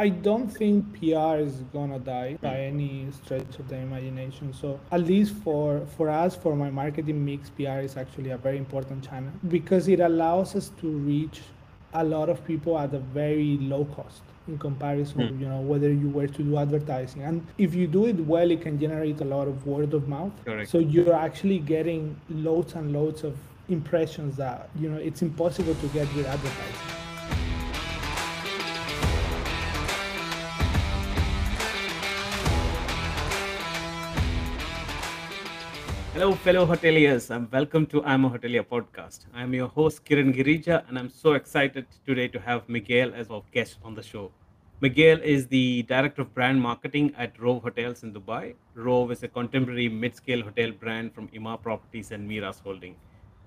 I don't think PR is gonna die by any stretch of the imagination. So at least for for us, for my marketing mix, PR is actually a very important channel because it allows us to reach a lot of people at a very low cost in comparison Hmm. you know whether you were to do advertising and if you do it well it can generate a lot of word of mouth Correct. so you're actually getting loads and loads of impressions that you know it's impossible to get with advertising Hello, fellow hoteliers, and welcome to I'm a Hotelier podcast. I'm your host, Kiran Girija, and I'm so excited today to have Miguel as our guest on the show. Miguel is the Director of Brand Marketing at Rove Hotels in Dubai. Rove is a contemporary mid scale hotel brand from Emaar Properties and Meraas Holding.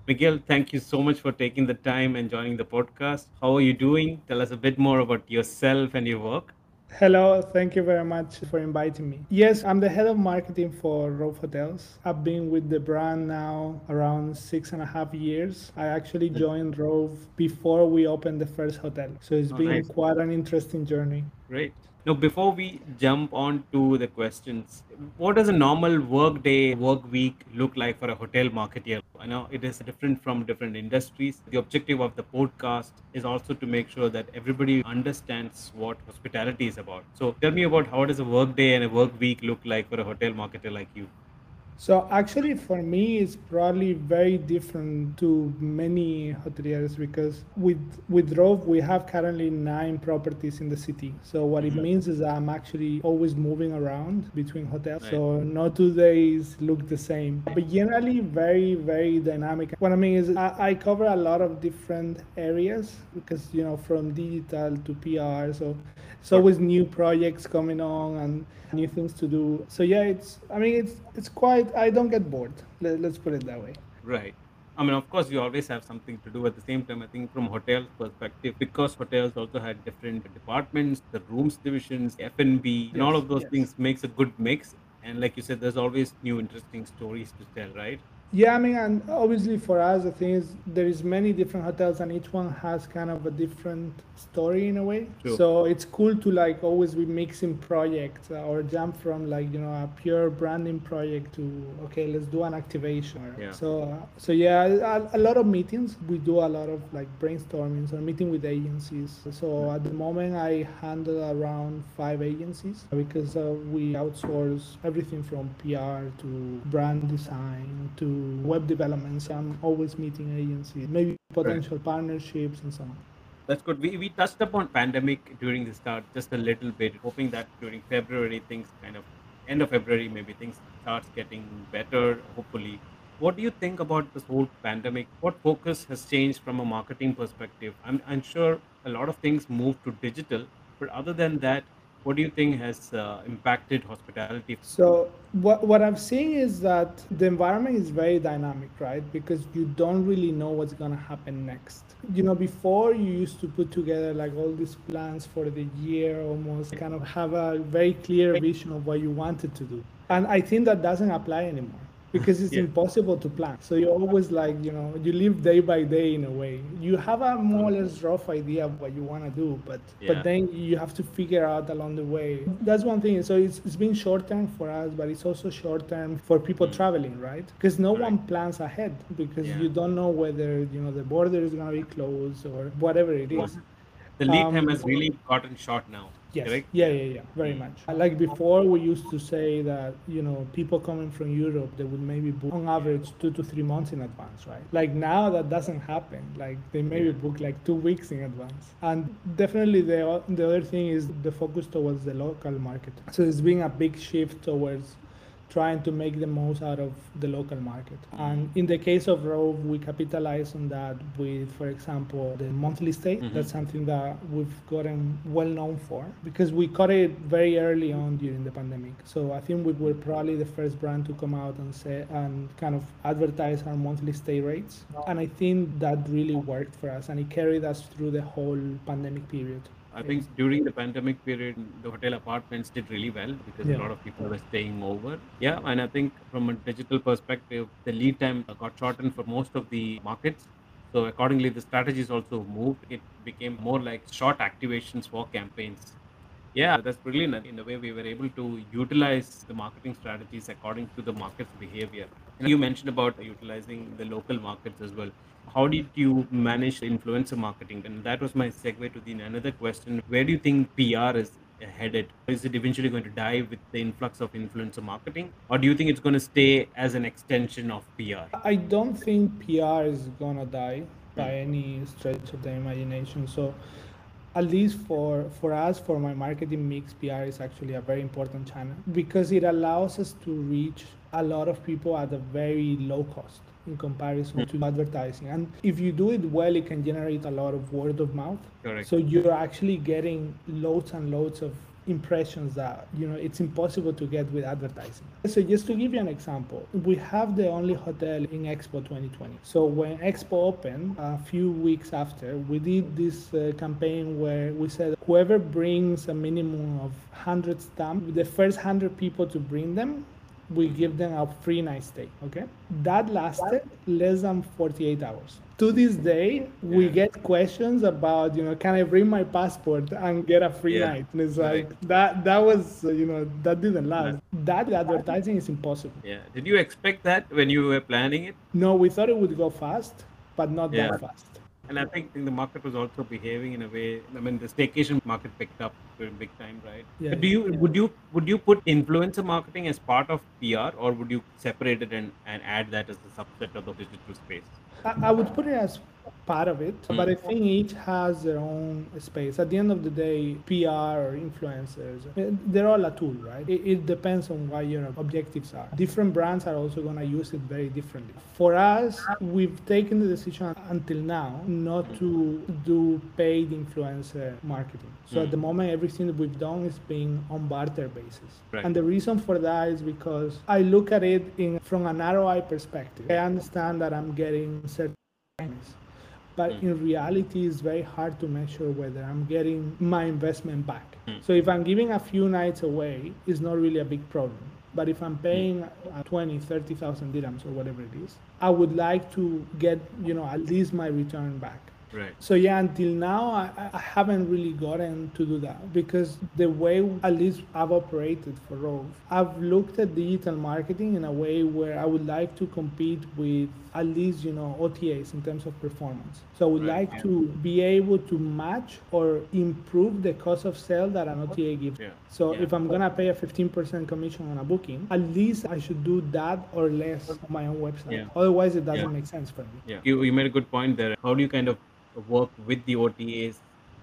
Miguel, thank you so much for taking the time and joining the podcast. How are you doing? Tell us a bit more about yourself and your work. Hello, thank you very much for inviting me. Yes, I'm the head of marketing for Rove Hotels. I've been with the brand now around six and a half years. I actually mm-hmm. joined Rove before we opened the first hotel. So it's Oh, been nice. quite an interesting journey. Great. Now, before we jump on to the questions, what does a normal work day, work week look like for a hotel marketer? I know it is different from different industries. The objective of the podcast is also to make sure that everybody understands what hospitality is about. So, tell me about how does a work day and a work week look like for a hotel marketer like you? So actually, for me, it's probably very different to many hoteliers because with with Rove we have currently nine properties in the city. So what it Mhm. means is that I'm actually always moving around between hotels. Right. So no two days look the same, but generally very very dynamic. What I mean is I, I cover a lot of different areas because you know from digital to PR. So it's always new projects coming on and new things to do. So yeah, it's I mean it's it's quite I don't get bored. Let, let's put it that way. Right. I mean, of course, you always have something to do. At the same time, I think from hotel perspective, because hotels also had different departments, the rooms divisions, F and B, and all of those yes. things makes a good mix. And like you said, there's always new interesting stories to tell, right? Yeah, I mean, and obviously for us, the thing is there is many different hotels, and each one has kind of a different story in a way. Sure. So it's cool to like always be mixing projects uh, or jump from like you know a pure branding project to okay, let's do an activation. Yeah. So so yeah, a, a lot of meetings. We do a lot of like brainstorming, so meeting with agencies. So at the moment, I handle around five agencies because uh, we outsource everything from PR to brand design to Mm-hmm. web development. So I'm always meeting agencies, maybe potential partnerships and so on. That's good. We, we touched upon pandemic during the start just a little bit, hoping that during February things kind of end of February maybe things starts getting better. Hopefully, what do you think about this whole pandemic? What focus has changed from a marketing perspective? I'm I'm sure a lot of things moved to digital, but other than that, what do you think has uh, impacted hospitality? So what what I'm seeing is that the environment is very dynamic, right? Because you don't really know what's gonna happen next. You know, before you used to put together like all these plans for the year, almost kind of have a very clear vision of what you wanted to do. And I think that doesn't apply anymore because it's Yeah. impossible to plan. So you're always like, you know, you live day by day in a way. You have a more or less rough idea of what you want to do, but Yeah. but then you have to figure out along the way. That's one thing. So it's, it's been short term for us, but it's also short term for people Mm. traveling, right? Because no Correct. one plans ahead because Yeah. you don't know whether you know the border is going to be closed or whatever it is. The lead time Um, has really gotten short now. Yes. Correct? Yeah, yeah, yeah. Very Mm. much. Like before, we used to say that you know people coming from Europe they would maybe book on average two to three months in advance, right? Like now that doesn't happen. Like they maybe book like two weeks in advance. And definitely the the other thing is the focus towards the local market. So there's been a big shift towards trying to make the most out of the local market. And in the case of Rove, we capitalize on that with, for example, the monthly stay. Mhm. That's something that we've gotten well known for because we caught it very early on during the pandemic. So I think we were probably the first brand to come out and say and kind of advertise our monthly stay rates. And I think that really worked for us and it carried us through the whole pandemic period. I think during the pandemic period, the hotel apartments did really well because Yeah. a lot of people were staying over. Yeah, and I think from a digital perspective, the lead time got shortened for most of the markets. So accordingly, the strategies also moved. It became more like short activations for campaigns. Yeah, that's brilliant. In a way, we were able to utilize the marketing strategies according to the market's behavior. And you mentioned about utilizing the local markets as well. How did you manage influencer marketing? And that was my segue to the another question. Where do you think PR is headed? Is it eventually going to die with the influx of influencer marketing? Or do you think it's going to stay as an extension of PR? I don't think PR is going to die by hmm. any stretch of the imagination. So at least for for us for my marketing mix pr is actually a very important channel because it allows us to reach a lot of people at a very low cost in comparison mm-hmm. to advertising and if you do it well it can generate a lot of word of mouth Correct. so you're actually getting loads and loads of impressions that you know it's impossible to get with advertising so just to give you an example we have the only hotel in expo 2020 so when expo opened a few weeks after we did this uh, campaign where we said whoever brings a minimum of 100 stamps the first 100 people to bring them we give them a free night stay okay? That lasted less than 48 hours. To this day we yeah. get questions about you know can i bring my passport and get a free yeah. night? And it's like right. that that was you know that didn't last. That advertising is impossible. Yeah. Did you expect that when you were planning it? No we thought it would go fast but not yeah. that fast and I think the market was also behaving in a way. I mean, the staycation market picked up big time, right? Yeah, do you yeah. would you would you put influencer marketing as part of PR, or would you separate it and, and add that as a subset of the digital space? I, I would put it as part of it, mm. but I think each has their own space. At the end of the day, PR or influencers, eh, they're all a tool, right? It, it depends on what your objectives are. Different brands are also going to use it very differently. For us, we've taken the decision until now not to do paid influencer marketing. So mm. at the mm. moment, everything that we've done is being on barter basis. Right. And the reason for that is because I look at it in from an ROI perspective. I understand that I'm getting certain but mm. in reality it's very hard to measure whether i'm getting my investment back mm. so if i'm giving a few nights away it's not really a big problem but if i'm paying mm. 20 30000 dirhams or whatever it is i would like to get you know at least my return back Right. So yeah, until now I, I, haven't really gotten to do that because the way at least I've operated for Rove, I've looked at digital marketing in a way where I would like to compete with at least you know OTAs in terms of performance. So I would right, like yeah. to be able to match or improve the cost of sale that an OTA gives. Yeah. So yeah. if I'm gonna pay a 15% commission on a booking, at least I should do that or less on my own website. Otherwise, it doesn't make sense for me. Yeah, you, you made a good point there. How do you kind of work with the OTAs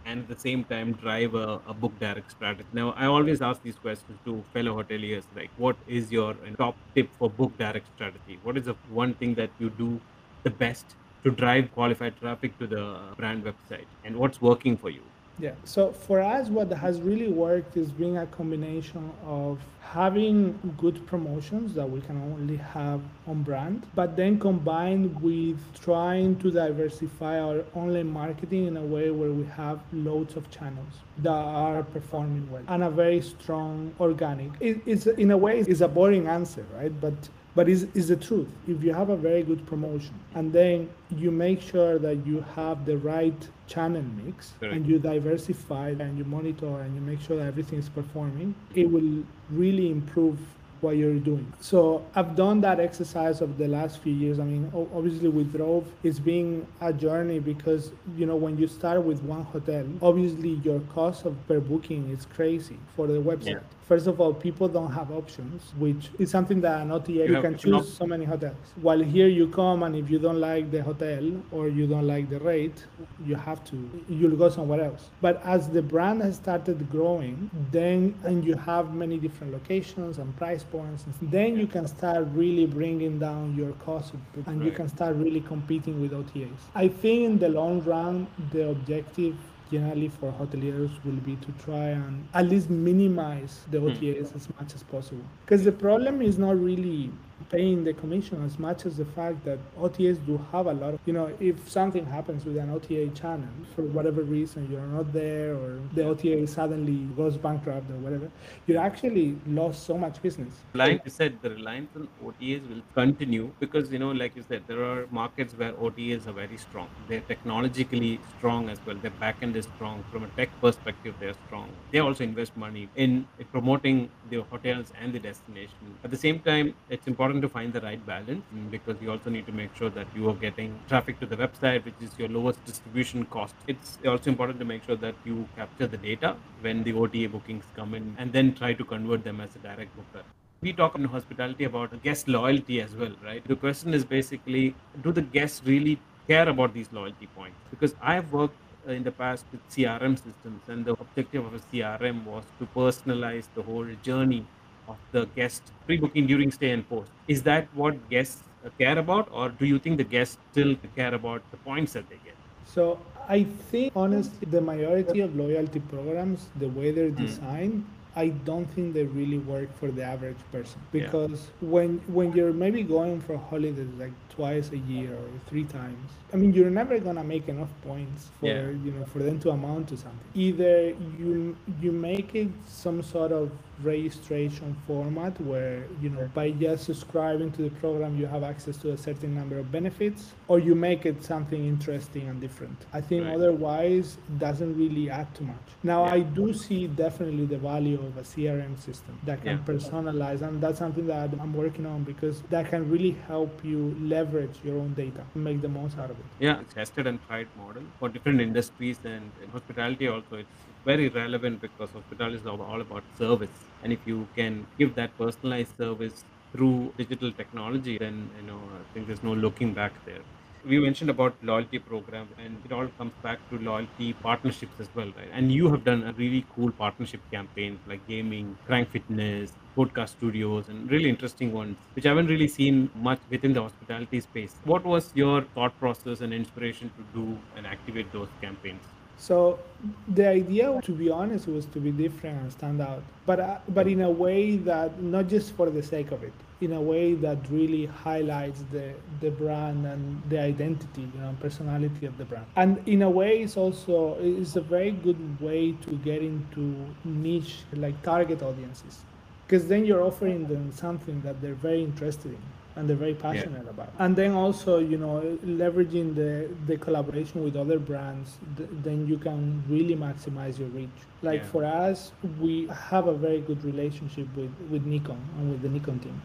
and at the same time drive a, a book direct strategy. Now, I always ask these questions to fellow hoteliers like, what is your top tip for book direct strategy? What is the one thing that you do the best to drive qualified traffic to the brand website? And what's working for you? Yeah. So for us, what has really worked is being a combination of having good promotions that we can only have on brand, but then combined with trying to diversify our online marketing in a way where we have loads of channels that are performing well and a very strong organic. It, it's in a way it's a boring answer, right? But but is is the truth if you have a very good promotion and then you make sure that you have the right channel mix Correct. and you diversify and you monitor and you make sure that everything is performing it will really improve what you're doing. So I've done that exercise of the last few years. I mean, obviously with Rove it's been a journey because you know when you start with one hotel, obviously your cost of per booking is crazy for the website. Yeah. First of all, people don't have options, which is something that an OTA you, you can choose so many hotels. While here you come and if you don't like the hotel or you don't like the rate, you have to you'll go somewhere else. But as the brand has started growing, then and you have many different locations and price points, then you can start really bringing down your cost and you can start really competing with OTAs. I think in the long run, the objective generally for hoteliers will be to try and at least minimize the OTAs mm. as much as possible. Because the problem is not really paying the commission as much as the fact that OTAs do have a lot of, you know, if something happens with an OTA channel for whatever reason you're not there or the OTA suddenly goes bankrupt or whatever, you actually lost so much business. Like you said, the reliance on OTAs will continue because, you know, like you said, there are markets where OTAs are very strong. They're technologically strong as well. Their backend is strong. From a tech perspective, they're strong. They also invest money in promoting the hotels and the destination. At the same time, it's important to find the right balance because you also need to make sure that you are getting traffic to the website, which is your lowest distribution cost. It's also important to make sure that you capture the data when the OTA bookings come in and then try to convert them as a direct booker we talk in hospitality about guest loyalty as well, right? The question is basically, do the guests really care about these loyalty points? Because I've worked uh, in the past with CRM systems, and the objective of a CRM was to personalize the whole journey of the guest pre-booking during stay and post. Is that what guests care about, or do you think the guests still care about the points that they get? So I think honestly, the majority of loyalty programs, the way they're hmm. designed, mm I don't think they really work for the average person because yeah. when when you're maybe going for holidays like twice a year or three times, I mean you're never gonna make enough points for yeah. you know for them to amount to something. Either you you make it some sort of registration format where you know by just subscribing to the program you have access to a certain number of benefits or you make it something interesting and different i think right. otherwise it doesn't really add too much now yeah. i do see definitely the value of a crm system that can yeah. personalize and that's something that i'm working on because that can really help you leverage your own data and make the most out of it. Yeah tested and tried model for different industries and in hospitality also it's very relevant because hospitality is all about service. And if you can give that personalized service through digital technology then you know i think there's no looking back there we mentioned about loyalty program and it all comes back to loyalty partnerships as well right? And you have done a really cool partnership campaign like gaming crank fitness podcast studios and really interesting ones which i haven't really seen much within the hospitality space. What was your thought process and inspiration to do and activate those campaigns? So the idea, to be honest, was to be different and stand out, but uh, but in a way that not just for the sake of it, in a way that really highlights the the brand and the identity, you know, personality of the brand. And in a way, it's also it's a very good way to get into niche like target audiences, because then you're offering them something that they're very interested in and they're very passionate yeah. about. And then also, you know, leveraging the the collaboration with other brands, th- then you can really maximize your reach. Like yeah. for us, we have a very good relationship with with Nikon and with the Nikon team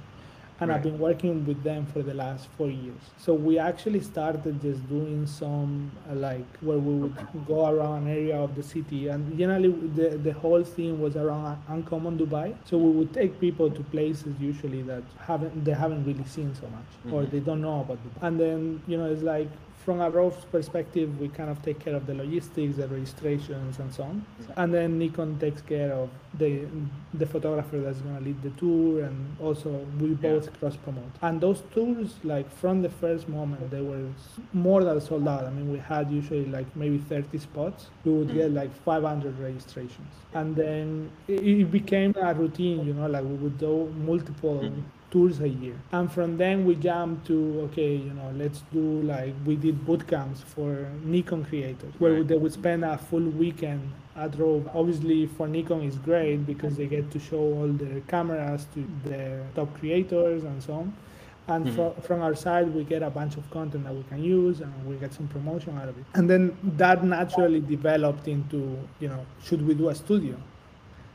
and right. I've been working with them for the last four years. So we actually started just doing some uh, like where we would go around an area of the city, and generally the the whole thing was around Uncommon Dubai. So we would take people to places usually that haven't they haven't really seen so much, mm-hmm. or they don't know about Dubai. And then you know it's like from a Rove's perspective, we kind of take care of the logistics, the registrations, and so on. And then Nikon takes care of the the photographer that's going to lead the tour, and also we both yeah. cross promote. And those tours, like from the first moment, they were more than sold out. I mean, we had usually like maybe 30 spots. We would get like 500 registrations, and then it, it became a routine. You know, like we would do multiple. Mm-hmm tours a year. And from then we jumped to okay, you know, let's do like we did boot camps for Nikon creators where right. they would spend a full weekend at Rove. Obviously, for Nikon is great because they get to show all their cameras to their top creators and so on. And mm-hmm. from, from our side, we get a bunch of content that we can use and we get some promotion out of it. And then that naturally developed into, you know, should we do a studio?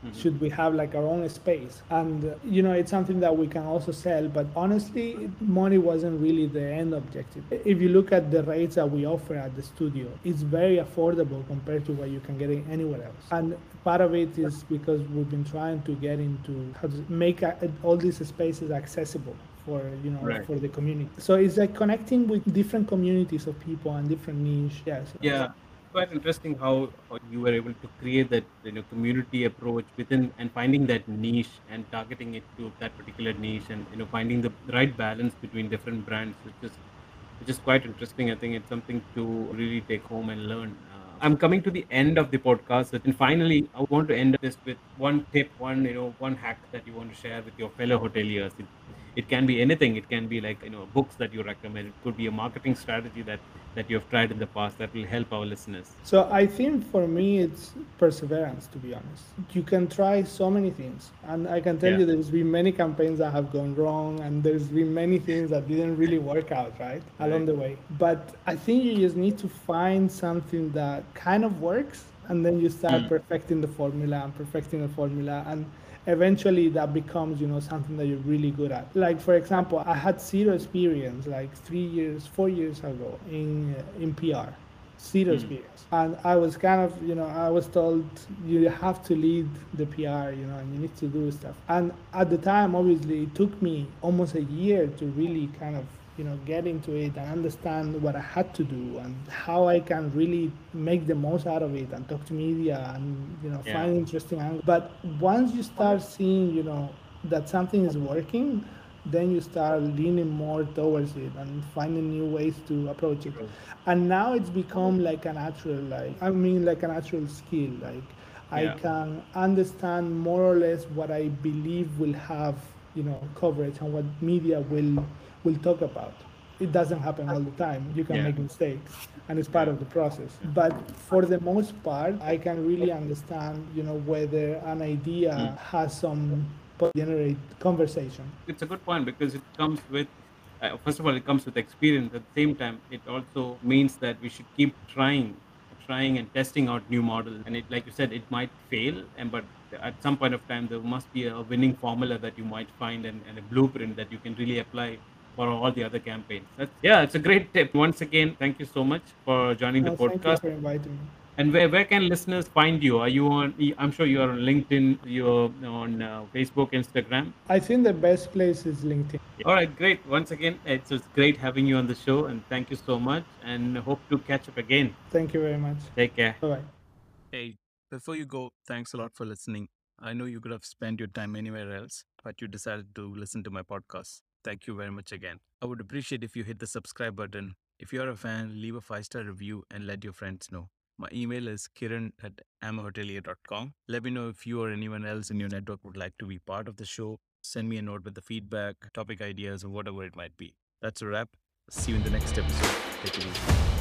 Mm-hmm. Should we have like our own space? And uh, you know, it's something that we can also sell. But honestly, money wasn't really the end objective. If you look at the rates that we offer at the studio, it's very affordable compared to what you can get anywhere else. And part of it is because we've been trying to get into how to make all these spaces accessible for you know right. for the community so it's like connecting with different communities of people and different niche yes yeah quite interesting how, how, you were able to create that you know community approach within and finding that niche and targeting it to that particular niche and you know finding the right balance between different brands which is which is quite interesting. I think it's something to really take home and learn. Uh, i'm coming to the end of the podcast and finally i want to end this with one tip one you know one hack that you want to share with your fellow hoteliers it can be anything. It can be like you know books that you recommend. It could be a marketing strategy that that you have tried in the past that will help our listeners. So i think for me it's perseverance to be honest. You can try so many things. And i can tell yeah. you there's been many campaigns that have gone wrong and there's been many things that didn't really work out right, right. along the way. But i think you just need to find something that kind of works and then you start mm. perfecting the formula and perfecting the formula. And eventually that becomes you know something that you're really good at. Like for example i had zero experience like three years four years ago in uh, in pr zero mm. experience. And i was kind of you know i was told you have to lead the pr you know and you need to do stuff. And at the time obviously it took me almost a year to really kind of you know get into it and understand what I had to do and how I can really make the most out of it and talk to media and you know yeah. find interesting angles. But once you start seeing you know that something is working, then you start leaning more towards it and finding new ways to approach it. And now it's become like a natural like I mean like a natural skill like. I can understand more or less what I believe will have, you know, coverage and what media will will talk about. It doesn't happen all the time. You can yeah. make mistakes, and it's part of the process. But for the most part, I can really understand, you know, whether an idea mm. has some generate conversation. It's a good point because it comes with uh, first of all, it comes with experience. At the same time, it also means that we should keep trying, trying and testing out new models. And it, like you said, it might fail, and but at some point of time, there must be a winning formula that you might find and, and a blueprint that you can really apply for all the other campaigns. That's, yeah, it's a great tip. Once again, thank you so much for joining the podcast. Thank you for inviting me. And where, where can listeners find you? Are you on? I'm sure you are on LinkedIn. You're on uh, Facebook, Instagram. I think the best place is LinkedIn. All right, great. Once again, it's, it's great having you on the show, and thank you so much. And hope to catch up again. Thank you very much. Take care. Bye. Hey, before you go, thanks a lot for listening. I know you could have spent your time anywhere else, but you decided to listen to my podcast. Thank you very much again. I would appreciate if you hit the subscribe button. If you're a fan, leave a five star review and let your friends know. My email is kiran at imahotelier.com. Let me know if you or anyone else in your network would like to be part of the show. Send me a note with the feedback, topic ideas, or whatever it might be. That's a wrap. See you in the next episode. Take it easy.